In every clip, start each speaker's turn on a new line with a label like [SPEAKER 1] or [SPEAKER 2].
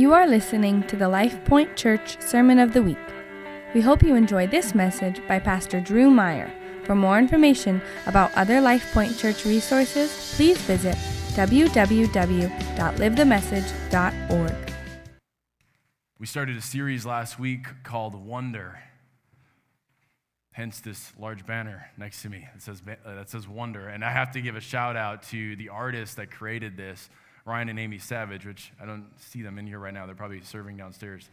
[SPEAKER 1] You are listening to the Life Point Church Sermon of the Week. We hope you enjoy this message by Pastor Drew Meyer. For more information about other Life Point Church resources, please visit www.livethemessage.org.
[SPEAKER 2] We started a series last week called Wonder. Hence this large banner next to me that says, uh, that says Wonder. And I have to give a shout out to the artist that created this, Ryan and Amy Savage, which I don't see them in here right now. They're probably serving downstairs.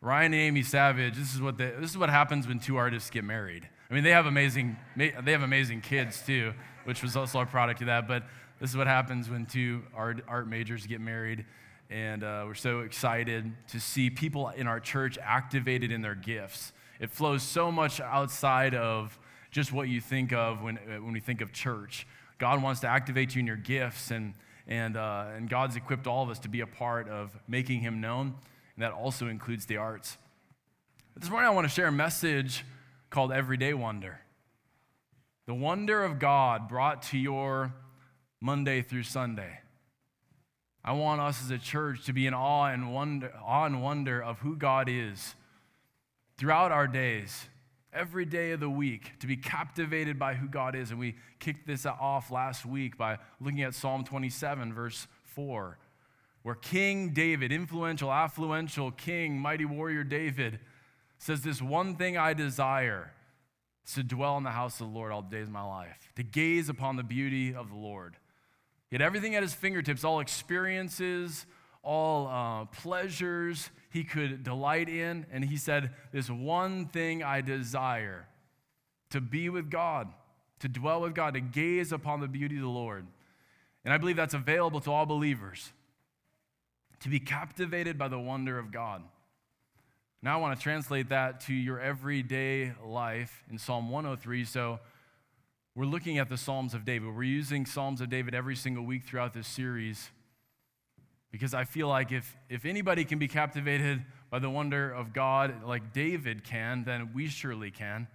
[SPEAKER 2] Ryan and Amy Savage, this is what, they, this is what happens when two artists get married. I mean, they have amazing, they have amazing kids too, which was also a product of that. But this is what happens when two art, art majors get married. And uh, we're so excited to see people in our church activated in their gifts. It flows so much outside of just what you think of when, when we think of church. God wants to activate you in your gifts, and, and, uh, and God's equipped all of us to be a part of making Him known, and that also includes the arts. But this morning, I want to share a message called Everyday Wonder. The wonder of God brought to your Monday through Sunday. I want us as a church to be in awe and wonder, awe and wonder of who God is throughout our days, every day of the week, to be captivated by who God is. And we kicked this off last week by looking at Psalm 27, verse 4, where King David, influential, affluential king, mighty warrior David, says, This one thing I desire is to dwell in the house of the Lord all the days of my life, to gaze upon the beauty of the Lord. He had everything at his fingertips, all experiences, all uh, pleasures he could delight in. And he said, This one thing I desire to be with God, to dwell with God, to gaze upon the beauty of the Lord. And I believe that's available to all believers, to be captivated by the wonder of God. Now I want to translate that to your everyday life in Psalm 103. So we're looking at the Psalms of David. We're using Psalms of David every single week throughout this series because I feel like if, if anybody can be captivated by the wonder of God like David can, then we surely can.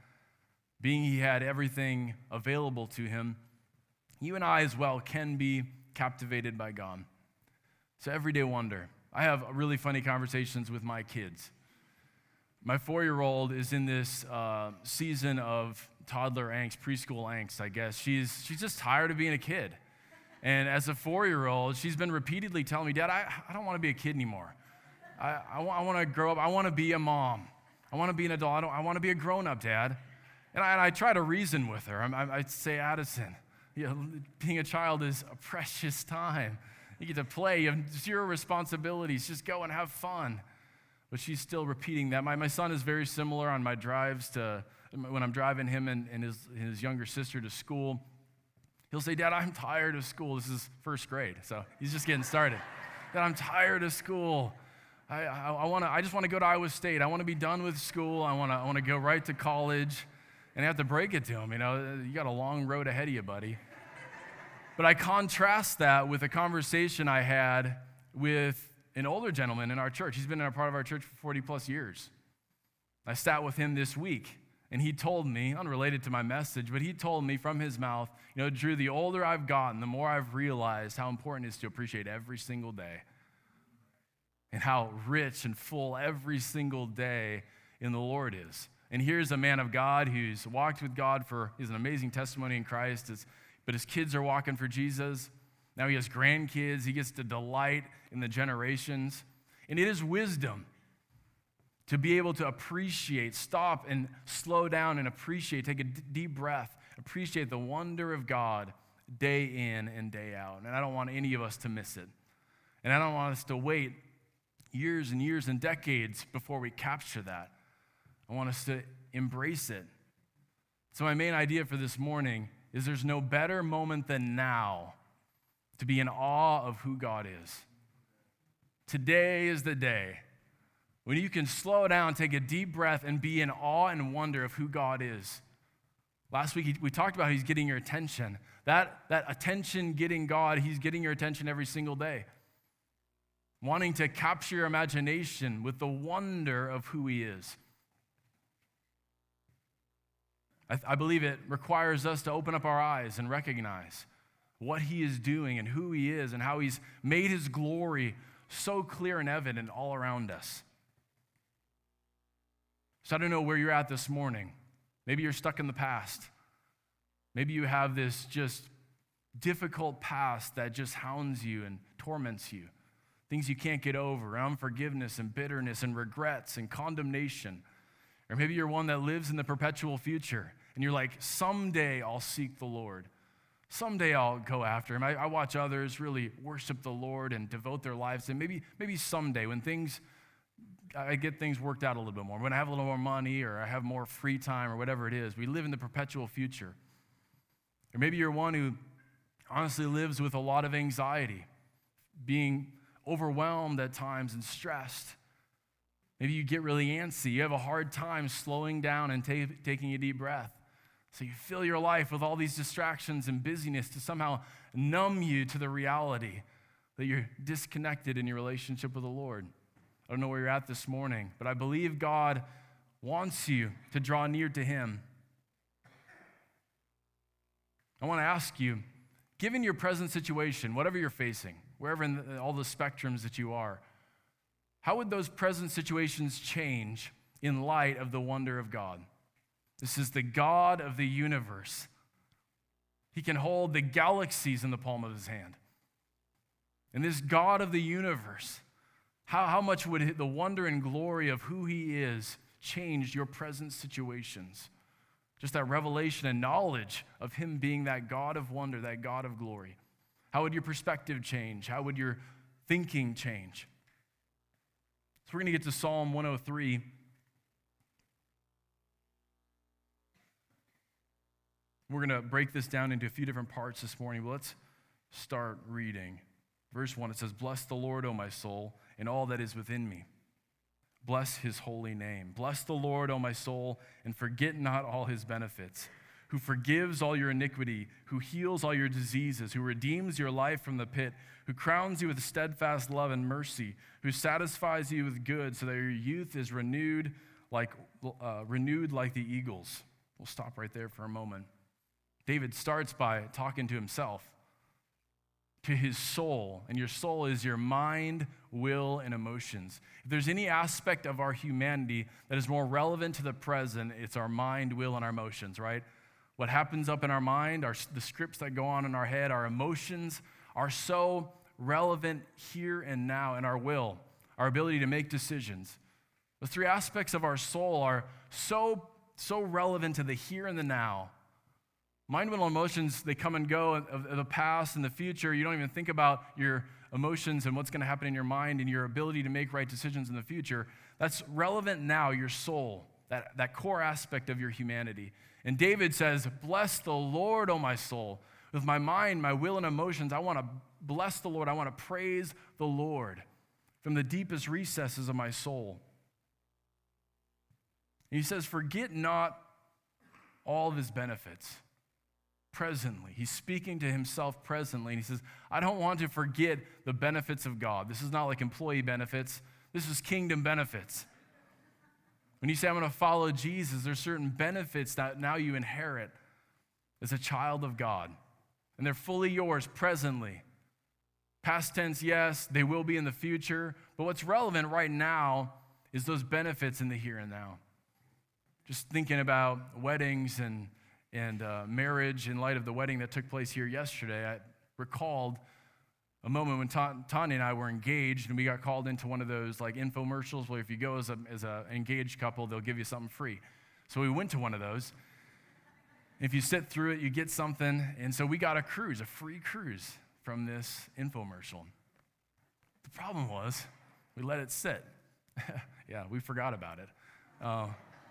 [SPEAKER 2] Being he had everything available to him, you and I as well can be captivated by God. So, everyday wonder. I have really funny conversations with my kids. My four year old is in this uh, season of toddler angst, preschool angst, I guess. She's, she's just tired of being a kid. And as a four year old, she's been repeatedly telling me, Dad, I, I don't want to be a kid anymore. I, I, I want to grow up. I want to be a mom. I want to be an adult. I, I want to be a grown up, Dad. And I, and I, try to reason with her. I, I say, Addison, you know, being a child is a precious time. You get to play, you have zero responsibilities. Just go and have fun. But she's still repeating that. My, my son is very similar on my drives to when I'm driving him and, and his, his younger sister to school. He'll say, Dad, I'm tired of school. This is first grade, so he's just getting started. Dad, I'm tired of school. I, I, I, wanna, I just want to go to Iowa State. I want to be done with school. I want to I wanna go right to college. And I have to break it to him. You know, you got a long road ahead of you, buddy. But I contrast that with a conversation I had with an older gentleman in our church. He's been a part of our church for 40 plus years. I sat with him this week and he told me, unrelated to my message, but he told me from his mouth, you know, Drew, the older I've gotten, the more I've realized how important it is to appreciate every single day and how rich and full every single day in the Lord is. And here's a man of God who's walked with God for, he's an amazing testimony in Christ, but his kids are walking for Jesus. Now he has grandkids. He gets to delight in the generations. And it is wisdom to be able to appreciate, stop and slow down and appreciate, take a d- deep breath, appreciate the wonder of God day in and day out. And I don't want any of us to miss it. And I don't want us to wait years and years and decades before we capture that. I want us to embrace it. So, my main idea for this morning is there's no better moment than now to be in awe of who God is. Today is the day when you can slow down, take a deep breath, and be in awe and wonder of who God is. Last week, we talked about He's getting your attention. That, that attention getting God, He's getting your attention every single day. Wanting to capture your imagination with the wonder of who He is. I, I believe it requires us to open up our eyes and recognize what He is doing and who He is and how He's made His glory so clear and evident all around us. So I don't know where you're at this morning. Maybe you're stuck in the past. Maybe you have this just difficult past that just hounds you and torments you. Things you can't get over, unforgiveness and bitterness and regrets and condemnation. Or maybe you're one that lives in the perpetual future and you're like, someday I'll seek the Lord. Someday I'll go after him. I, I watch others really worship the Lord and devote their lives him. Maybe, maybe someday when things, I get things worked out a little bit more, when I have a little more money or I have more free time or whatever it is, we live in the perpetual future. Or maybe you're one who honestly lives with a lot of anxiety, being overwhelmed at times and stressed. Maybe you get really antsy. You have a hard time slowing down and ta- taking a deep breath. So you fill your life with all these distractions and busyness to somehow numb you to the reality that you're disconnected in your relationship with the Lord. I don't know where you're at this morning, but I believe God wants you to draw near to Him. I want to ask you, given your present situation, whatever you're facing, wherever in the, all the spectrums that you are, how would those present situations change in light of the wonder of God? This is the God of the universe. He can hold the galaxies in the palm of his hand. And this God of the universe, how, how much would the wonder and glory of who he is change your present situations? Just that revelation and knowledge of him being that God of wonder, that God of glory. How would your perspective change? How would your thinking change? So we're going to get to Psalm 103. We're going to break this down into a few different parts this morning. But let's start reading. Verse 1 it says, Bless the Lord, O my soul, and all that is within me. Bless his holy name. Bless the Lord, O my soul, and forget not all his benefits, who forgives all your iniquity, who heals all your diseases, who redeems your life from the pit, who crowns you with steadfast love and mercy, who satisfies you with good so that your youth is renewed like, uh, renewed like the eagles. We'll stop right there for a moment. David starts by talking to himself, to his soul. And your soul is your mind, will, and emotions. If there's any aspect of our humanity that is more relevant to the present, it's our mind, will, and our emotions, right? What happens up in our mind, our, the scripts that go on in our head, our emotions are so relevant here and now in our will, our ability to make decisions. The three aspects of our soul are so, so relevant to the here and the now Mind, will, emotions, they come and go of, the past and the future. You don't even think about your emotions and what's going to happen in your mind and your ability to make right decisions in the future. That's relevant now, your soul, that, that core aspect of your humanity. And David says, Bless the Lord, O my soul. With my mind, my will, and emotions, I want to bless the Lord. I want to praise the Lord from the deepest recesses of my soul. And he says, Forget not all of his benefits presently. He's speaking to himself presently. And he says, I don't want to forget the benefits of God. This is not like employee benefits, this is kingdom benefits. When you say, I'm going to follow Jesus, there's certain benefits that now you inherit as a child of God. And they're fully yours presently. Past tense, yes, they will be in the future. But what's relevant right now is those benefits in the here and now. Just thinking about weddings and and uh, marriage in light of the wedding that took place here yesterday, I recalled a moment when Ta- Tanya and I were engaged and we got called into one of those like infomercials where if you go as an as a engaged couple, they'll give you something free. So we went to one of those. If you sit through it, you get something. And so we got a cruise, a free cruise from this infomercial. The problem was we let it sit. yeah, we forgot about it. Uh,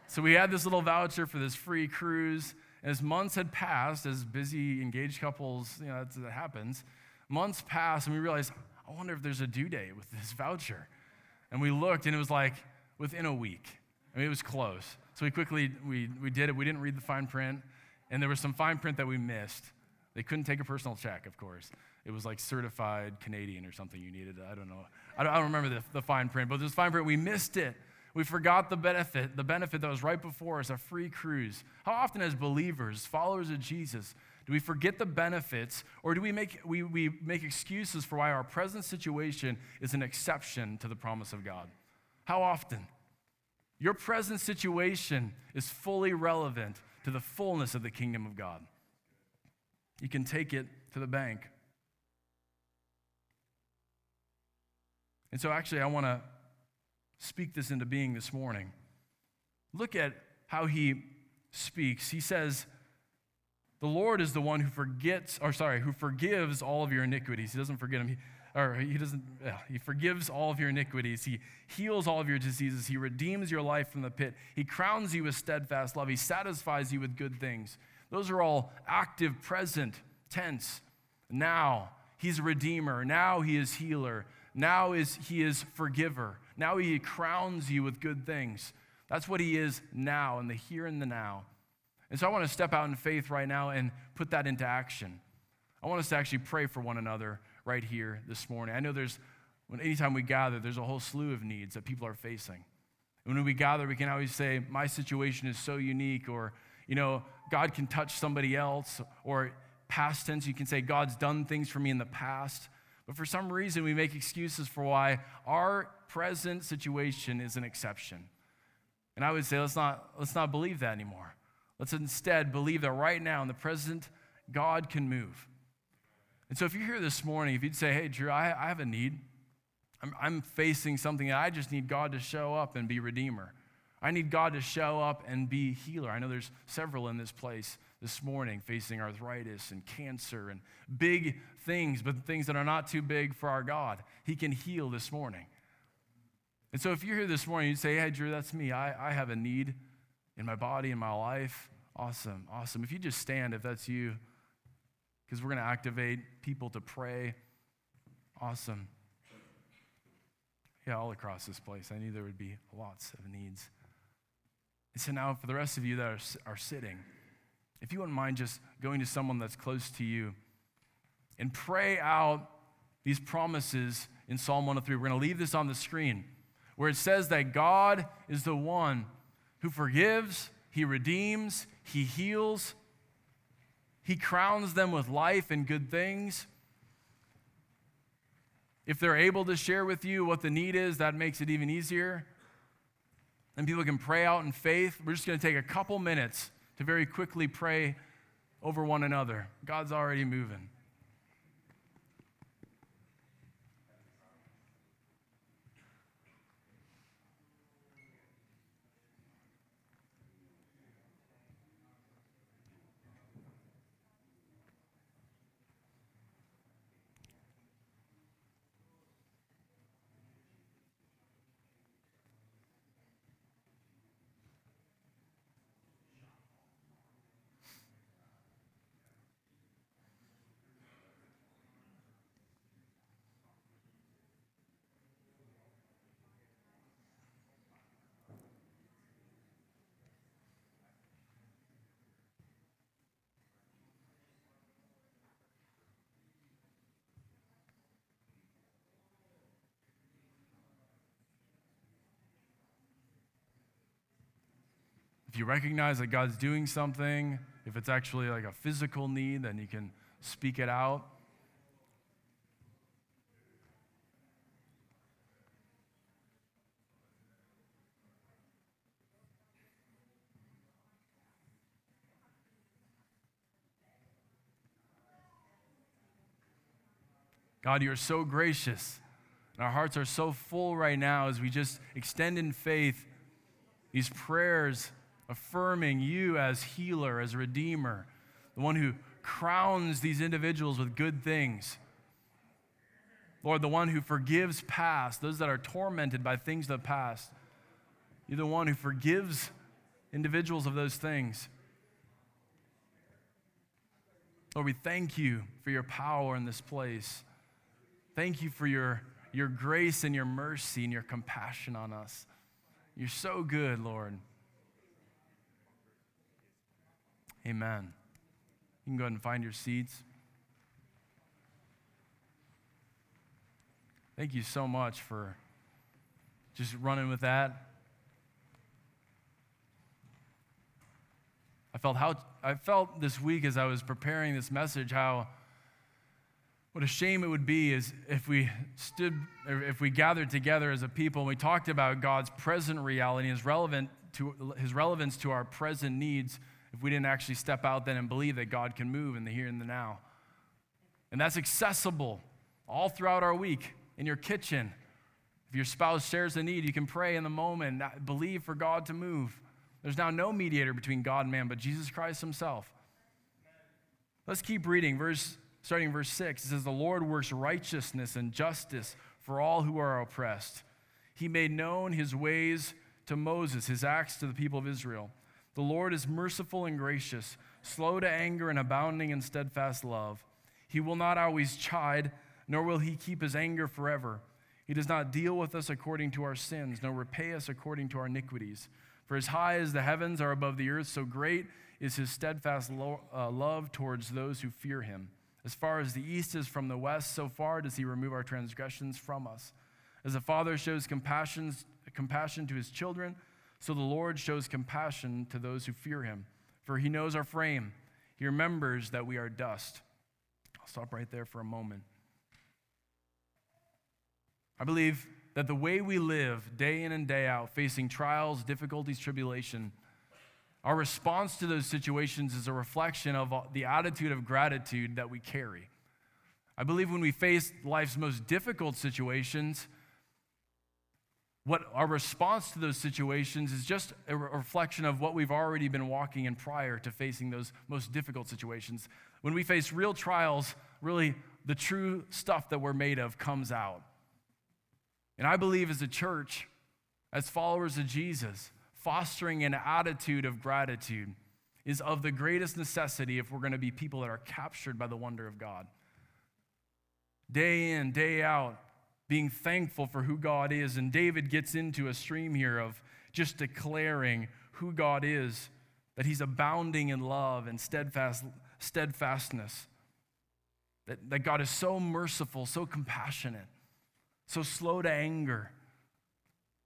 [SPEAKER 2] so we had this little voucher for this free cruise. As months had passed, as busy engaged couples, you know, that happens, months passed and we realized, I wonder if there's a due date with this voucher. And we looked and it was like within a week. I mean, it was close. So we quickly, we, we did it. We didn't read the fine print. And there was some fine print that we missed. They couldn't take a personal check, of course. It was like certified Canadian or something you needed. I don't know. I don't, I don't remember the, the fine print, but this fine print, we missed it. We forgot the benefit, the benefit that was right before us, a free cruise. How often, as believers, followers of Jesus, do we forget the benefits, or do we make, we, we make excuses for why our present situation is an exception to the promise of God? How often? Your present situation is fully relevant to the fullness of the kingdom of God. You can take it to the bank. And so, actually, I want to speak this into being this morning. Look at how he speaks. He says, the Lord is the one who forgets, or sorry, who forgives all of your iniquities. He doesn't forget them. He, or he doesn't, he forgives all of your iniquities. He heals all of your diseases. He redeems your life from the pit. He crowns you with steadfast love. He satisfies you with good things. Those are all active, present tense. Now he's a redeemer. Now he is healer. Now is he is forgiver. Now he crowns you with good things. That's what he is now in the here and the now. And so I want to step out in faith right now and put that into action. I want us to actually pray for one another right here this morning. I know there's, when anytime we gather, there's a whole slew of needs that people are facing. And when we gather, we can always say, My situation is so unique, or, you know, God can touch somebody else, or past tense, you can say, God's done things for me in the past. But for some reason, we make excuses for why our present situation is an exception. And I would say, let's not, let's not believe that anymore. Let's instead believe that right now in the present, God can move. And so if you're here this morning, if you'd say, hey, Drew, I, I have a need, I'm, I'm facing something that I just need God to show up and be Redeemer. I need God to show up and be healer. I know there's several in this place this morning facing arthritis and cancer and big things, but things that are not too big for our God. He can heal this morning. And so if you're here this morning, you say, hey, Drew, that's me. I, I have a need in my body, in my life. Awesome, awesome. If you just stand, if that's you, because we're going to activate people to pray. Awesome. Yeah, all across this place. I knew there would be lots of needs. And so now, for the rest of you that are, are sitting, if you wouldn't mind just going to someone that's close to you and pray out these promises in Psalm 103. We're going to leave this on the screen where it says that God is the one who forgives, he redeems, he heals, he crowns them with life and good things. If they're able to share with you what the need is, that makes it even easier. And people can pray out in faith. We're just going to take a couple minutes to very quickly pray over one another. God's already moving. You recognize that God's doing something, if it's actually like a physical need, then you can speak it out. God, you're so gracious. And our hearts are so full right now as we just extend in faith these prayers affirming you as healer, as redeemer, the one who crowns these individuals with good things. Lord, the one who forgives past, those that are tormented by things of the past. You're the one who forgives individuals of those things. Lord, we thank you for your power in this place. Thank you for your, your grace and your mercy and your compassion on us. You're so good, Lord. Amen. You can go ahead and find your seats. Thank you so much for just running with that. I felt how I felt this week as I was preparing this message how what a shame it would be is if we stood if we gathered together as a people and we talked about God's present reality his relevant to his relevance to our present needs if we didn't actually step out then and believe that God can move in the here and the now. And that's accessible all throughout our week in your kitchen. If your spouse shares a need, you can pray in the moment, believe for God to move. There's now no mediator between God and man but Jesus Christ himself. Let's keep reading. Verse starting verse 6. It says, The Lord works righteousness and justice for all who are oppressed. He made known his ways to Moses, his acts to the people of Israel. The Lord is merciful and gracious, slow to anger and abounding in steadfast love. He will not always chide, nor will he keep his anger forever. He does not deal with us according to our sins, nor repay us according to our iniquities. For as high as the heavens are above the earth, so great is his steadfast lo- uh, love towards those who fear him. As far as the east is from the west, so far does he remove our transgressions from us. As a father shows compassion, compassion to his children, so the Lord shows compassion to those who fear him. For he knows our frame, he remembers that we are dust. I'll stop right there for a moment. I believe that the way we live day in and day out, facing trials, difficulties, tribulation, our response to those situations is a reflection of the attitude of gratitude that we carry. I believe when we face life's most difficult situations, what our response to those situations is just a reflection of what we've already been walking in prior to facing those most difficult situations. When we face real trials, really the true stuff that we're made of comes out. And I believe as a church, as followers of Jesus, fostering an attitude of gratitude is of the greatest necessity if we're going to be people that are captured by the wonder of God. Day in, day out, being thankful for who God is. And David gets into a stream here of just declaring who God is, that he's abounding in love and steadfast, steadfastness, that, that God is so merciful, so compassionate, so slow to anger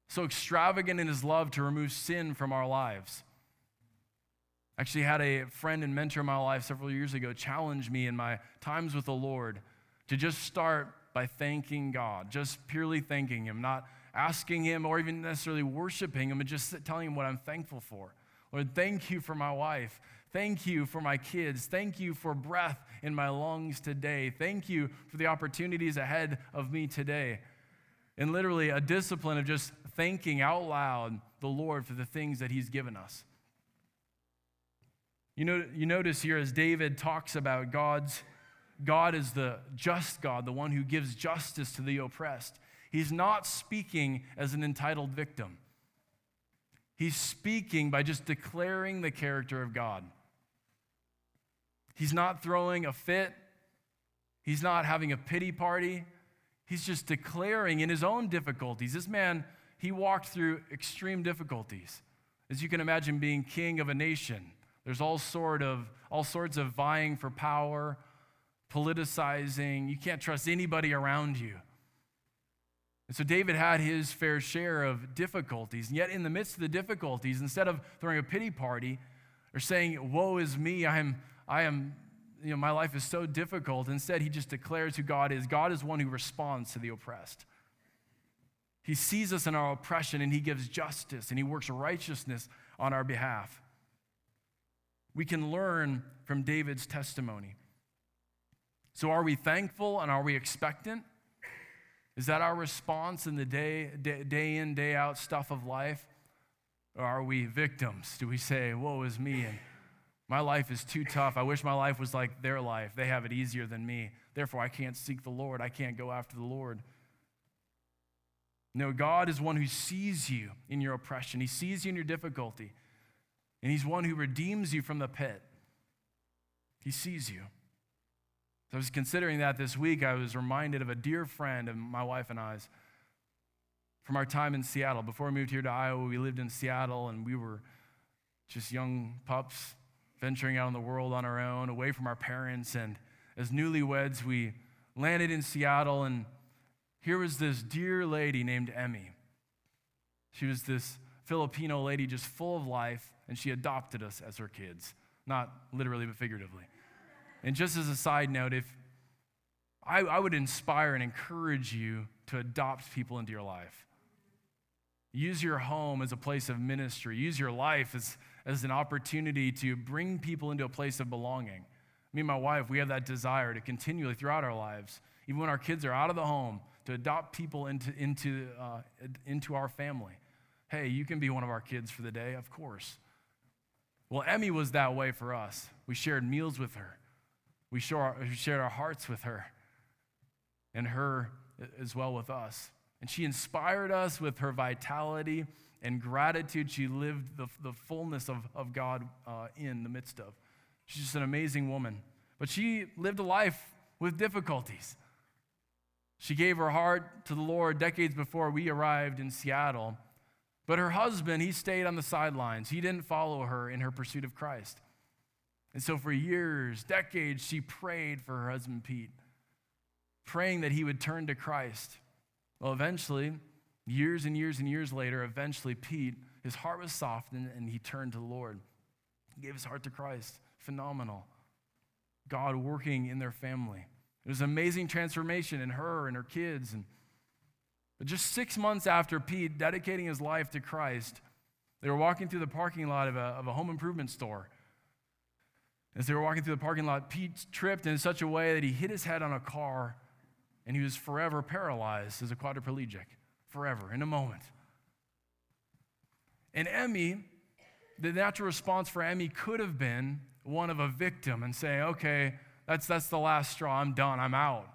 [SPEAKER 2] so extravagant in his love to remove sin from our lives. Actually, had a friend and mentor in my life several years ago challenge me in my times with the Lord to just start by thanking God, just purely thanking Him, not asking Him or even necessarily worshiping Him, but just telling Him what I'm thankful for. Lord, thank you for my wife. Thank you for my kids. Thank you for breath in my lungs today. Thank you for the opportunities ahead of me today. And literally, a discipline of just thanking out loud the Lord for the things that He's given us. You, know, you notice here as David talks about God's, God is the just God, the one who gives justice to the oppressed. He's not speaking as an entitled victim. He's speaking by just declaring the character of God. He's not throwing a fit. He's not having a pity party. He's just declaring in his own difficulties. This man he walked through extreme difficulties. As you can imagine, being king of a nation, there's all, sort of, all sorts of vying for power, politicizing. You can't trust anybody around you. And so David had his fair share of difficulties. And yet, in the midst of the difficulties, instead of throwing a pity party or saying, Woe is me, I am, I am, you know, my life is so difficult, instead, he just declares who God is. God is one who responds to the oppressed. He sees us in our oppression and He gives justice and He works righteousness on our behalf. We can learn from David's testimony. So, are we thankful and are we expectant? Is that our response in the day, day, day in, day out stuff of life? Or are we victims? Do we say, Woe is me, and my life is too tough. I wish my life was like their life. They have it easier than me. Therefore, I can't seek the Lord. I can't go after the Lord. No, God is one who sees you in your oppression, He sees you in your difficulty, and He's one who redeems you from the pit. He sees you. I was considering that this week. I was reminded of a dear friend of my wife and I's from our time in Seattle. Before we moved here to Iowa, we lived in Seattle and we were just young pups venturing out in the world on our own, away from our parents. And as newlyweds, we landed in Seattle and here was this dear lady named Emmy. She was this Filipino lady just full of life, and she adopted us as her kids. not literally, but figuratively. And just as a side note, if I, I would inspire and encourage you to adopt people into your life. Use your home as a place of ministry. Use your life as, as an opportunity to bring people into a place of belonging. Me and my wife, we have that desire to continually throughout our lives, even when our kids are out of the home, to adopt people into, into, uh, into our family. Hey, you can be one of our kids for the day, of course. Well, Emmy was that way for us. We shared meals with her, we shared our hearts with her, and her as well with us. And she inspired us with her vitality and gratitude. She lived the, the fullness of, of God uh, in the midst of. She's just an amazing woman. But she lived a life with difficulties. She gave her heart to the Lord decades before we arrived in Seattle. But her husband, he stayed on the sidelines. He didn't follow her in her pursuit of Christ. And so for years, decades, she prayed for her husband, Pete, praying that he would turn to Christ. Well, eventually, years and years and years later, eventually, Pete, his heart was softened and he turned to the Lord. He gave his heart to Christ. Phenomenal. God working in their family. It was an amazing transformation in her and her kids. And but just six months after Pete dedicating his life to Christ, they were walking through the parking lot of a, of a home improvement store. As they were walking through the parking lot, Pete tripped in such a way that he hit his head on a car and he was forever paralyzed as a quadriplegic, forever, in a moment. And Emmy, the natural response for Emmy could have been one of a victim and say, okay, that's, that's the last straw, I'm done, I'm out,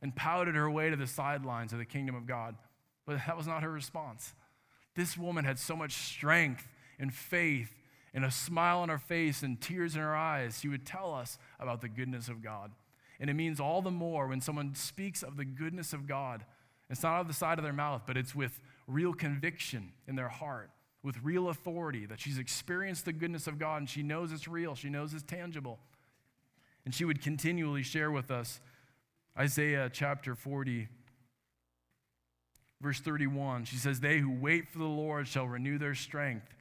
[SPEAKER 2] and pouted her way to the sidelines of the kingdom of God. But that was not her response. This woman had so much strength and faith and a smile on her face and tears in her eyes. She would tell us about the goodness of God. And it means all the more when someone speaks of the goodness of God. It's not out of the side of their mouth, but it's with real conviction in their heart, with real authority that she's experienced the goodness of God and she knows it's real, she knows it's tangible. And she would continually share with us Isaiah chapter 40, verse 31. She says, They who wait for the Lord shall renew their strength.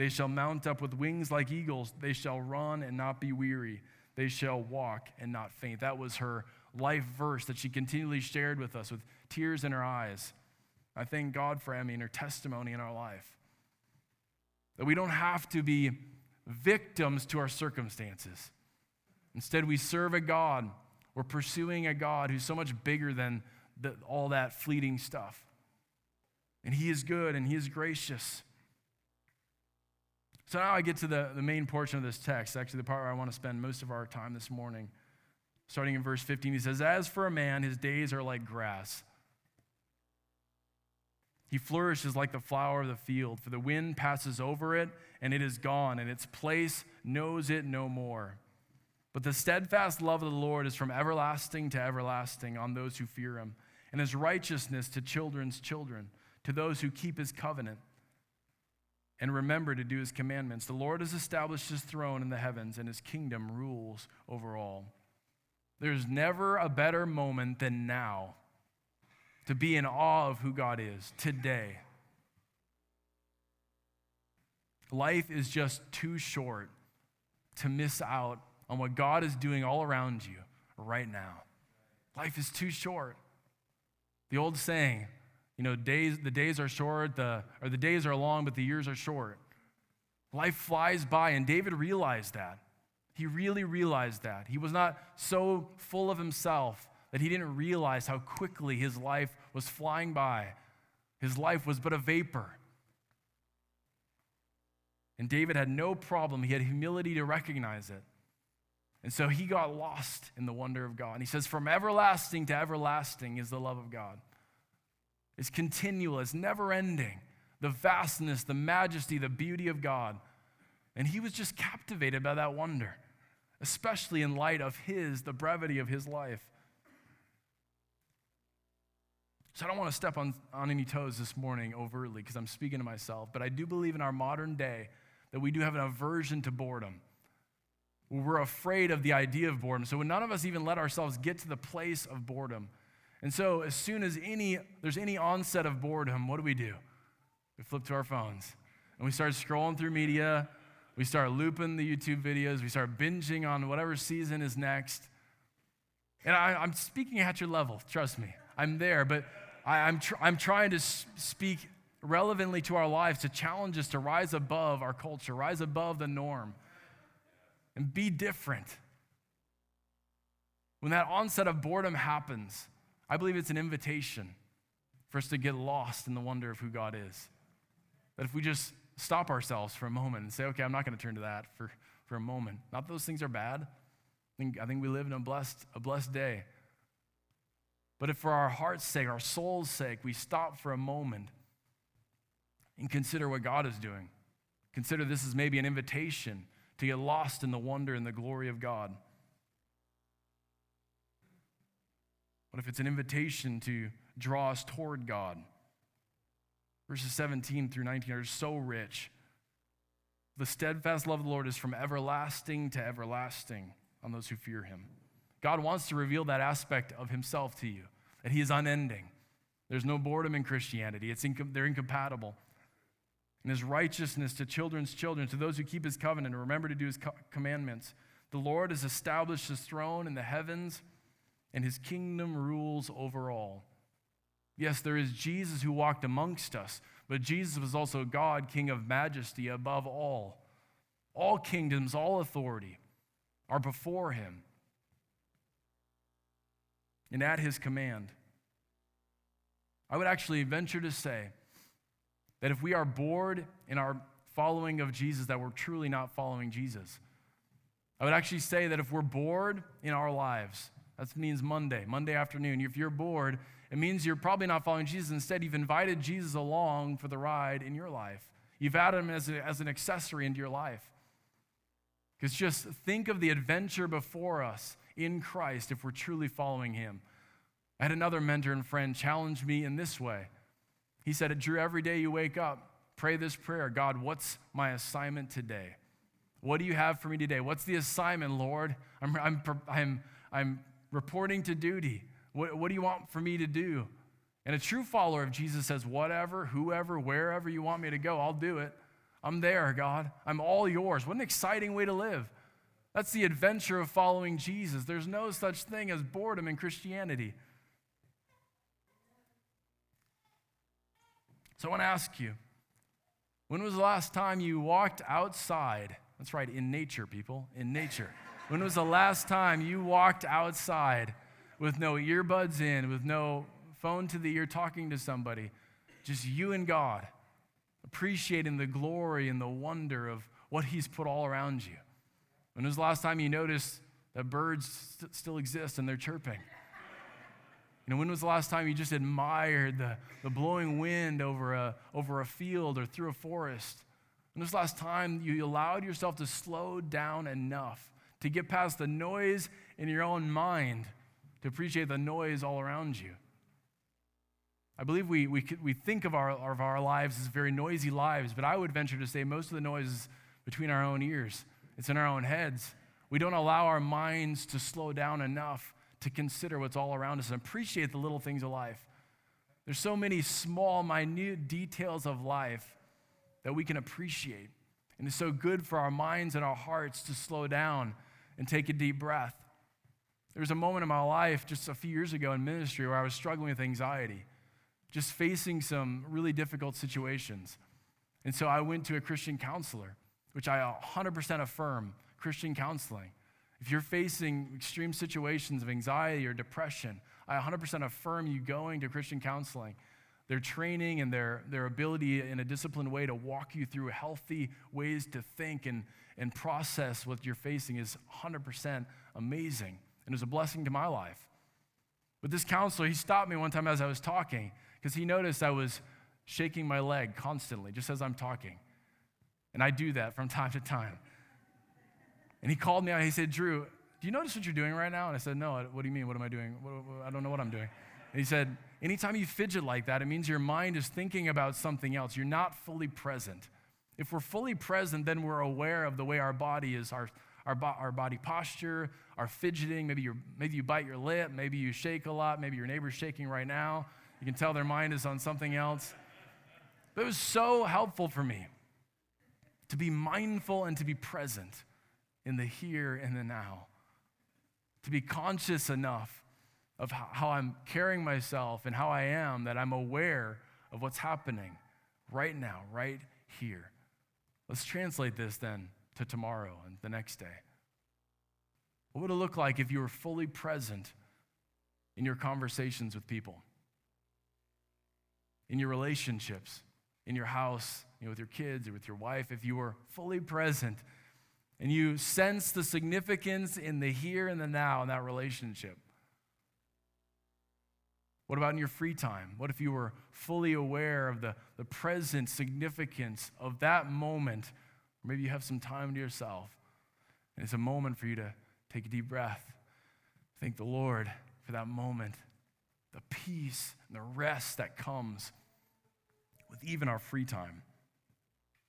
[SPEAKER 2] They shall mount up with wings like eagles. They shall run and not be weary. They shall walk and not faint. That was her life verse that she continually shared with us with tears in her eyes. I thank God for Emmy and her testimony in our life. That we don't have to be victims to our circumstances. Instead, we serve a God. We're pursuing a God who's so much bigger than the, all that fleeting stuff. And He is good and He is gracious. So now I get to the, the main portion of this text, actually, the part where I want to spend most of our time this morning. Starting in verse 15, he says, As for a man, his days are like grass. He flourishes like the flower of the field, for the wind passes over it, and it is gone, and its place knows it no more. But the steadfast love of the Lord is from everlasting to everlasting on those who fear him, and his righteousness to children's children, to those who keep his covenant and remember to do his commandments. The Lord has established his throne in the heavens, and his kingdom rules over all. There's never a better moment than now to be in awe of who God is today. Life is just too short to miss out on what God is doing all around you right now. Life is too short. The old saying, you know, days, the days are short, the, or the days are long, but the years are short. Life flies by, and David realized that. He really realized that. He was not so full of himself that he didn't realize how quickly his life was flying by. His life was but a vapor. And David had no problem. He had humility to recognize it. And so he got lost in the wonder of God. And he says, From everlasting to everlasting is the love of God. It's continual, it's never ending. The vastness, the majesty, the beauty of God. And he was just captivated by that wonder, especially in light of his, the brevity of his life. So I don't want to step on, on any toes this morning overtly because I'm speaking to myself, but I do believe in our modern day that we do have an aversion to boredom. We're afraid of the idea of boredom. So when none of us even let ourselves get to the place of boredom, and so, as soon as any, there's any onset of boredom, what do we do? We flip to our phones and we start scrolling through media We start looping the YouTube videos. We start binging on whatever season is next. And I, am speaking at your level, trust me. I'm there, but I, am tr- I'm trying to speak relevantly to our lives to challenge us to rise above our culture, rise above the norm, and be different. When that onset of boredom happens, I believe it's an invitation for us to get lost in the wonder of who God is. That if we just stop ourselves for a moment and say, okay, I'm not going to turn to that for, for a moment. Not that those things are bad. I think, I think we live in a blessed, a blessed day. But if for our heart's sake, our soul's sake, we stop for a moment and consider what God is doing, consider this as maybe an invitation to get lost in the wonder and the glory of God. What if it's an invitation to draw us toward God? Verses 17 through 19 are so rich. The steadfast love of the Lord is from everlasting to everlasting on those who fear him. God wants to reveal that aspect of himself to you, that he is unending. There's no boredom in Christianity, it's inco- they're incompatible. And his righteousness to children's children, to those who keep his covenant and remember to do his co- commandments. The Lord has established his throne in the heavens, and his kingdom rules over all. Yes, there is Jesus who walked amongst us, but Jesus was also God, King of majesty above all. All kingdoms, all authority are before him and at his command. I would actually venture to say that if we are bored in our following of Jesus, that we're truly not following Jesus. I would actually say that if we're bored in our lives, that means Monday, Monday afternoon, if you're bored, it means you're probably not following Jesus. Instead, you've invited Jesus along for the ride in your life. You've added him as, a, as an accessory into your life. Because just think of the adventure before us in Christ if we're truly following Him. I had another mentor and friend challenge me in this way. He said, Drew, every day you wake up, pray this prayer God, what's my assignment today? What do you have for me today? What's the assignment, Lord? I'm, I'm, I'm, I'm reporting to duty. What, what do you want for me to do? And a true follower of Jesus says, Whatever, whoever, wherever you want me to go, I'll do it. I'm there, God. I'm all yours. What an exciting way to live. That's the adventure of following Jesus. There's no such thing as boredom in Christianity. So I want to ask you when was the last time you walked outside? That's right, in nature, people, in nature. When was the last time you walked outside with no earbuds in, with no phone to the ear talking to somebody, just you and God? appreciating the glory and the wonder of what He's put all around you. When was the last time you noticed that birds st- still exist and they're chirping? You know, when was the last time you just admired the, the blowing wind over a, over a field or through a forest? When was the last time you allowed yourself to slow down enough to get past the noise in your own mind to appreciate the noise all around you? I believe we, we, we think of our, of our lives as very noisy lives, but I would venture to say most of the noise is between our own ears, it's in our own heads. We don't allow our minds to slow down enough to consider what's all around us and appreciate the little things of life. There's so many small, minute details of life that we can appreciate. And it's so good for our minds and our hearts to slow down and take a deep breath. There was a moment in my life just a few years ago in ministry where I was struggling with anxiety just facing some really difficult situations. And so I went to a Christian counselor, which I 100% affirm Christian counseling. If you're facing extreme situations of anxiety or depression, I 100% affirm you going to Christian counseling. Their training and their, their ability in a disciplined way to walk you through healthy ways to think and, and process what you're facing is 100% amazing. And it was a blessing to my life. But this counselor, he stopped me one time as I was talking because he noticed I was shaking my leg constantly just as I'm talking. And I do that from time to time. And he called me out. He said, Drew, do you notice what you're doing right now? And I said, No, what do you mean? What am I doing? I don't know what I'm doing. And he said, Anytime you fidget like that, it means your mind is thinking about something else. You're not fully present. If we're fully present, then we're aware of the way our body is, our, our, our body posture, our fidgeting. Maybe, you maybe you bite your lip, maybe you shake a lot, maybe your neighbor's shaking right now. You can tell their mind is on something else. But it was so helpful for me. to be mindful and to be present in the here and the now, to be conscious enough of how I'm carrying myself and how I am that I'm aware of what's happening right now, right here. Let's translate this then to tomorrow and the next day. What would it look like if you were fully present in your conversations with people, in your relationships, in your house, you know, with your kids or with your wife? If you were fully present and you sense the significance in the here and the now in that relationship. What about in your free time? What if you were fully aware of the, the present significance of that moment? Maybe you have some time to yourself, and it's a moment for you to take a deep breath. Thank the Lord for that moment, the peace and the rest that comes with even our free time.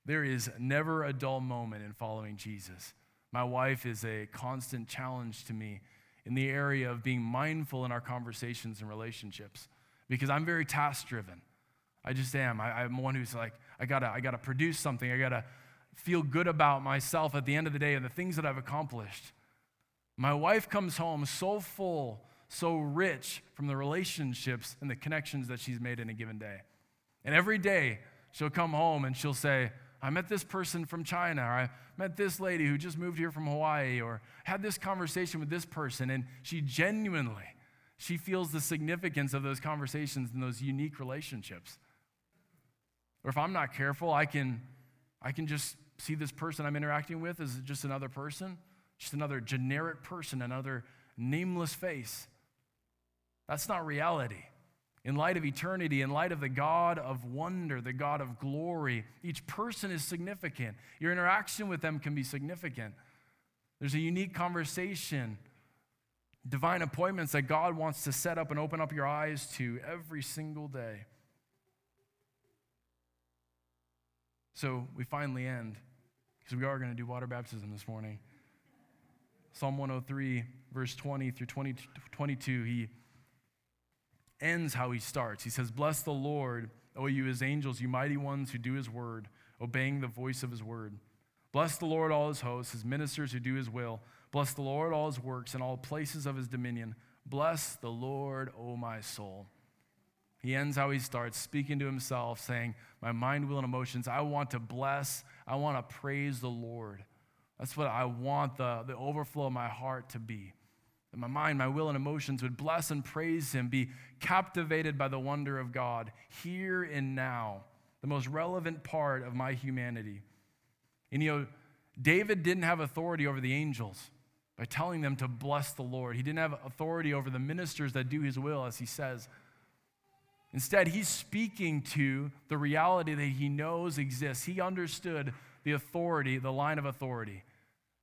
[SPEAKER 2] There is never a dull moment in following Jesus. My wife is a constant challenge to me in the area of being mindful in our conversations and relationships because I'm very task driven. I just am. I, am one who's like, I gotta, I gotta produce something. I gotta feel good about myself at the end of the day and the things that I've accomplished. My wife comes home so full, so rich from the relationships and the connections that she's made in a given day. And every day she'll come home and she'll say, I met this person from China, or I met this lady who just moved here from Hawaii, or had this conversation with this person, and she genuinely, she feels the significance of those conversations and those unique relationships. Or if I'm not careful, I can, I can just see this person I'm interacting with as just another person, just another generic person, another nameless face. That's not reality. In light of eternity, in light of the God of wonder, the God of glory, each person is significant. Your interaction with them can be significant. There's a unique conversation, divine appointments that God wants to set up and open up your eyes to every single day. So we finally end, because we are going to do water baptism this morning. Psalm 103, verse 20 through 20, 22, he ends how he starts. He says, Bless the Lord, O you his angels, you mighty ones who do his word, obeying the voice of his word. Bless the Lord, all his hosts, his ministers who do his will. Bless the Lord, all his works, and all places of his dominion. Bless the Lord, O my soul. He ends how he starts, speaking to himself, saying, My mind, will, and emotions, I want to bless, I want to praise the Lord. That's what I want the, the overflow of my heart to be that my mind, my will, and emotions would bless and praise Him, be captivated by the wonder of God here and now, the most relevant part of my humanity. And you know, David didn't have authority over the angels by telling them to bless the Lord. He didn't have authority over the ministers that do His will, as he says. Instead, he's speaking to the reality that he knows exists. He understood the authority, the line of authority.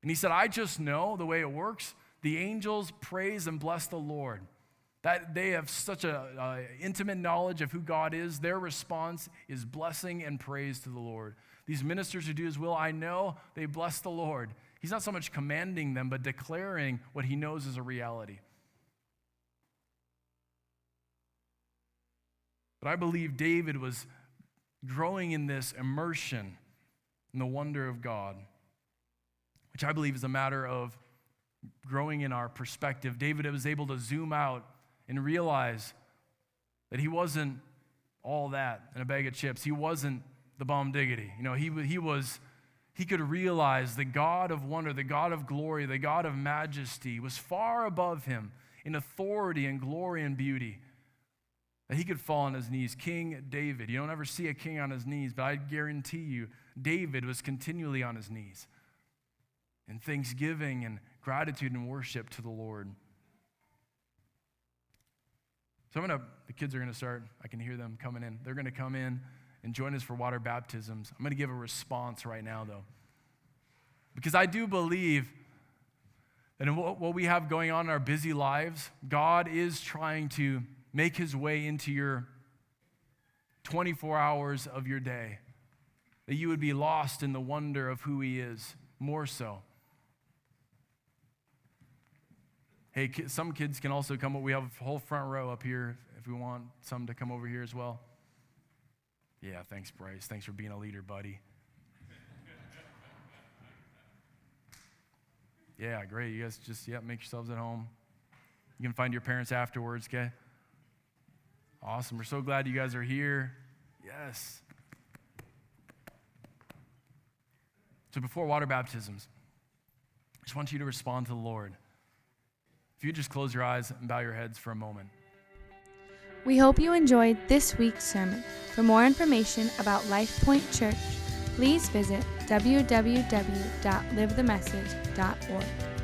[SPEAKER 2] And he said, I just know the way it works the angels praise and bless the Lord. That they have such an intimate knowledge of who God is, their response is blessing and praise to the Lord. These ministers who do his will, I know they bless the Lord. He's not so much commanding them, but declaring what he knows is a reality. But I believe David was growing in this immersion in the wonder of God, which I believe is a matter of growing in our perspective, David was able to zoom out and realize that he wasn't all that in a bag of chips. He wasn't the bomb diggity. You know, he, he was, he could realize the God of wonder, the God of glory, the God of majesty was far above him in authority and glory and beauty. That he could fall on his knees. King David, you don't ever see a king on his knees, but I guarantee you, David was continually on his knees in thanksgiving and gratitude and worship to the Lord. So I'm gonna, the kids are gonna start, I can hear them coming in. They're gonna come in and join us for water baptisms. I'm gonna give a response right now, though. Because I do believe that in what we have going on in our busy lives, God is trying to make his way into your 24 hours of your day. That you would be lost in the wonder of who he is more so. Hey, some kids can also come. We have a whole front row up here if we want some to come over here as well. Yeah, thanks, Bryce. Thanks for being a leader, buddy. Yeah, great. You guys just, yeah, make yourselves at home. You can find your parents afterwards, okay? Awesome. We're so glad you guys are here. Yes. So before water baptisms, I just want you to respond to the Lord. If you just close your eyes and bow your heads for a moment.
[SPEAKER 1] We hope you enjoyed this week's sermon. For more information about Life Point Church, please visit www.livethemessage.org.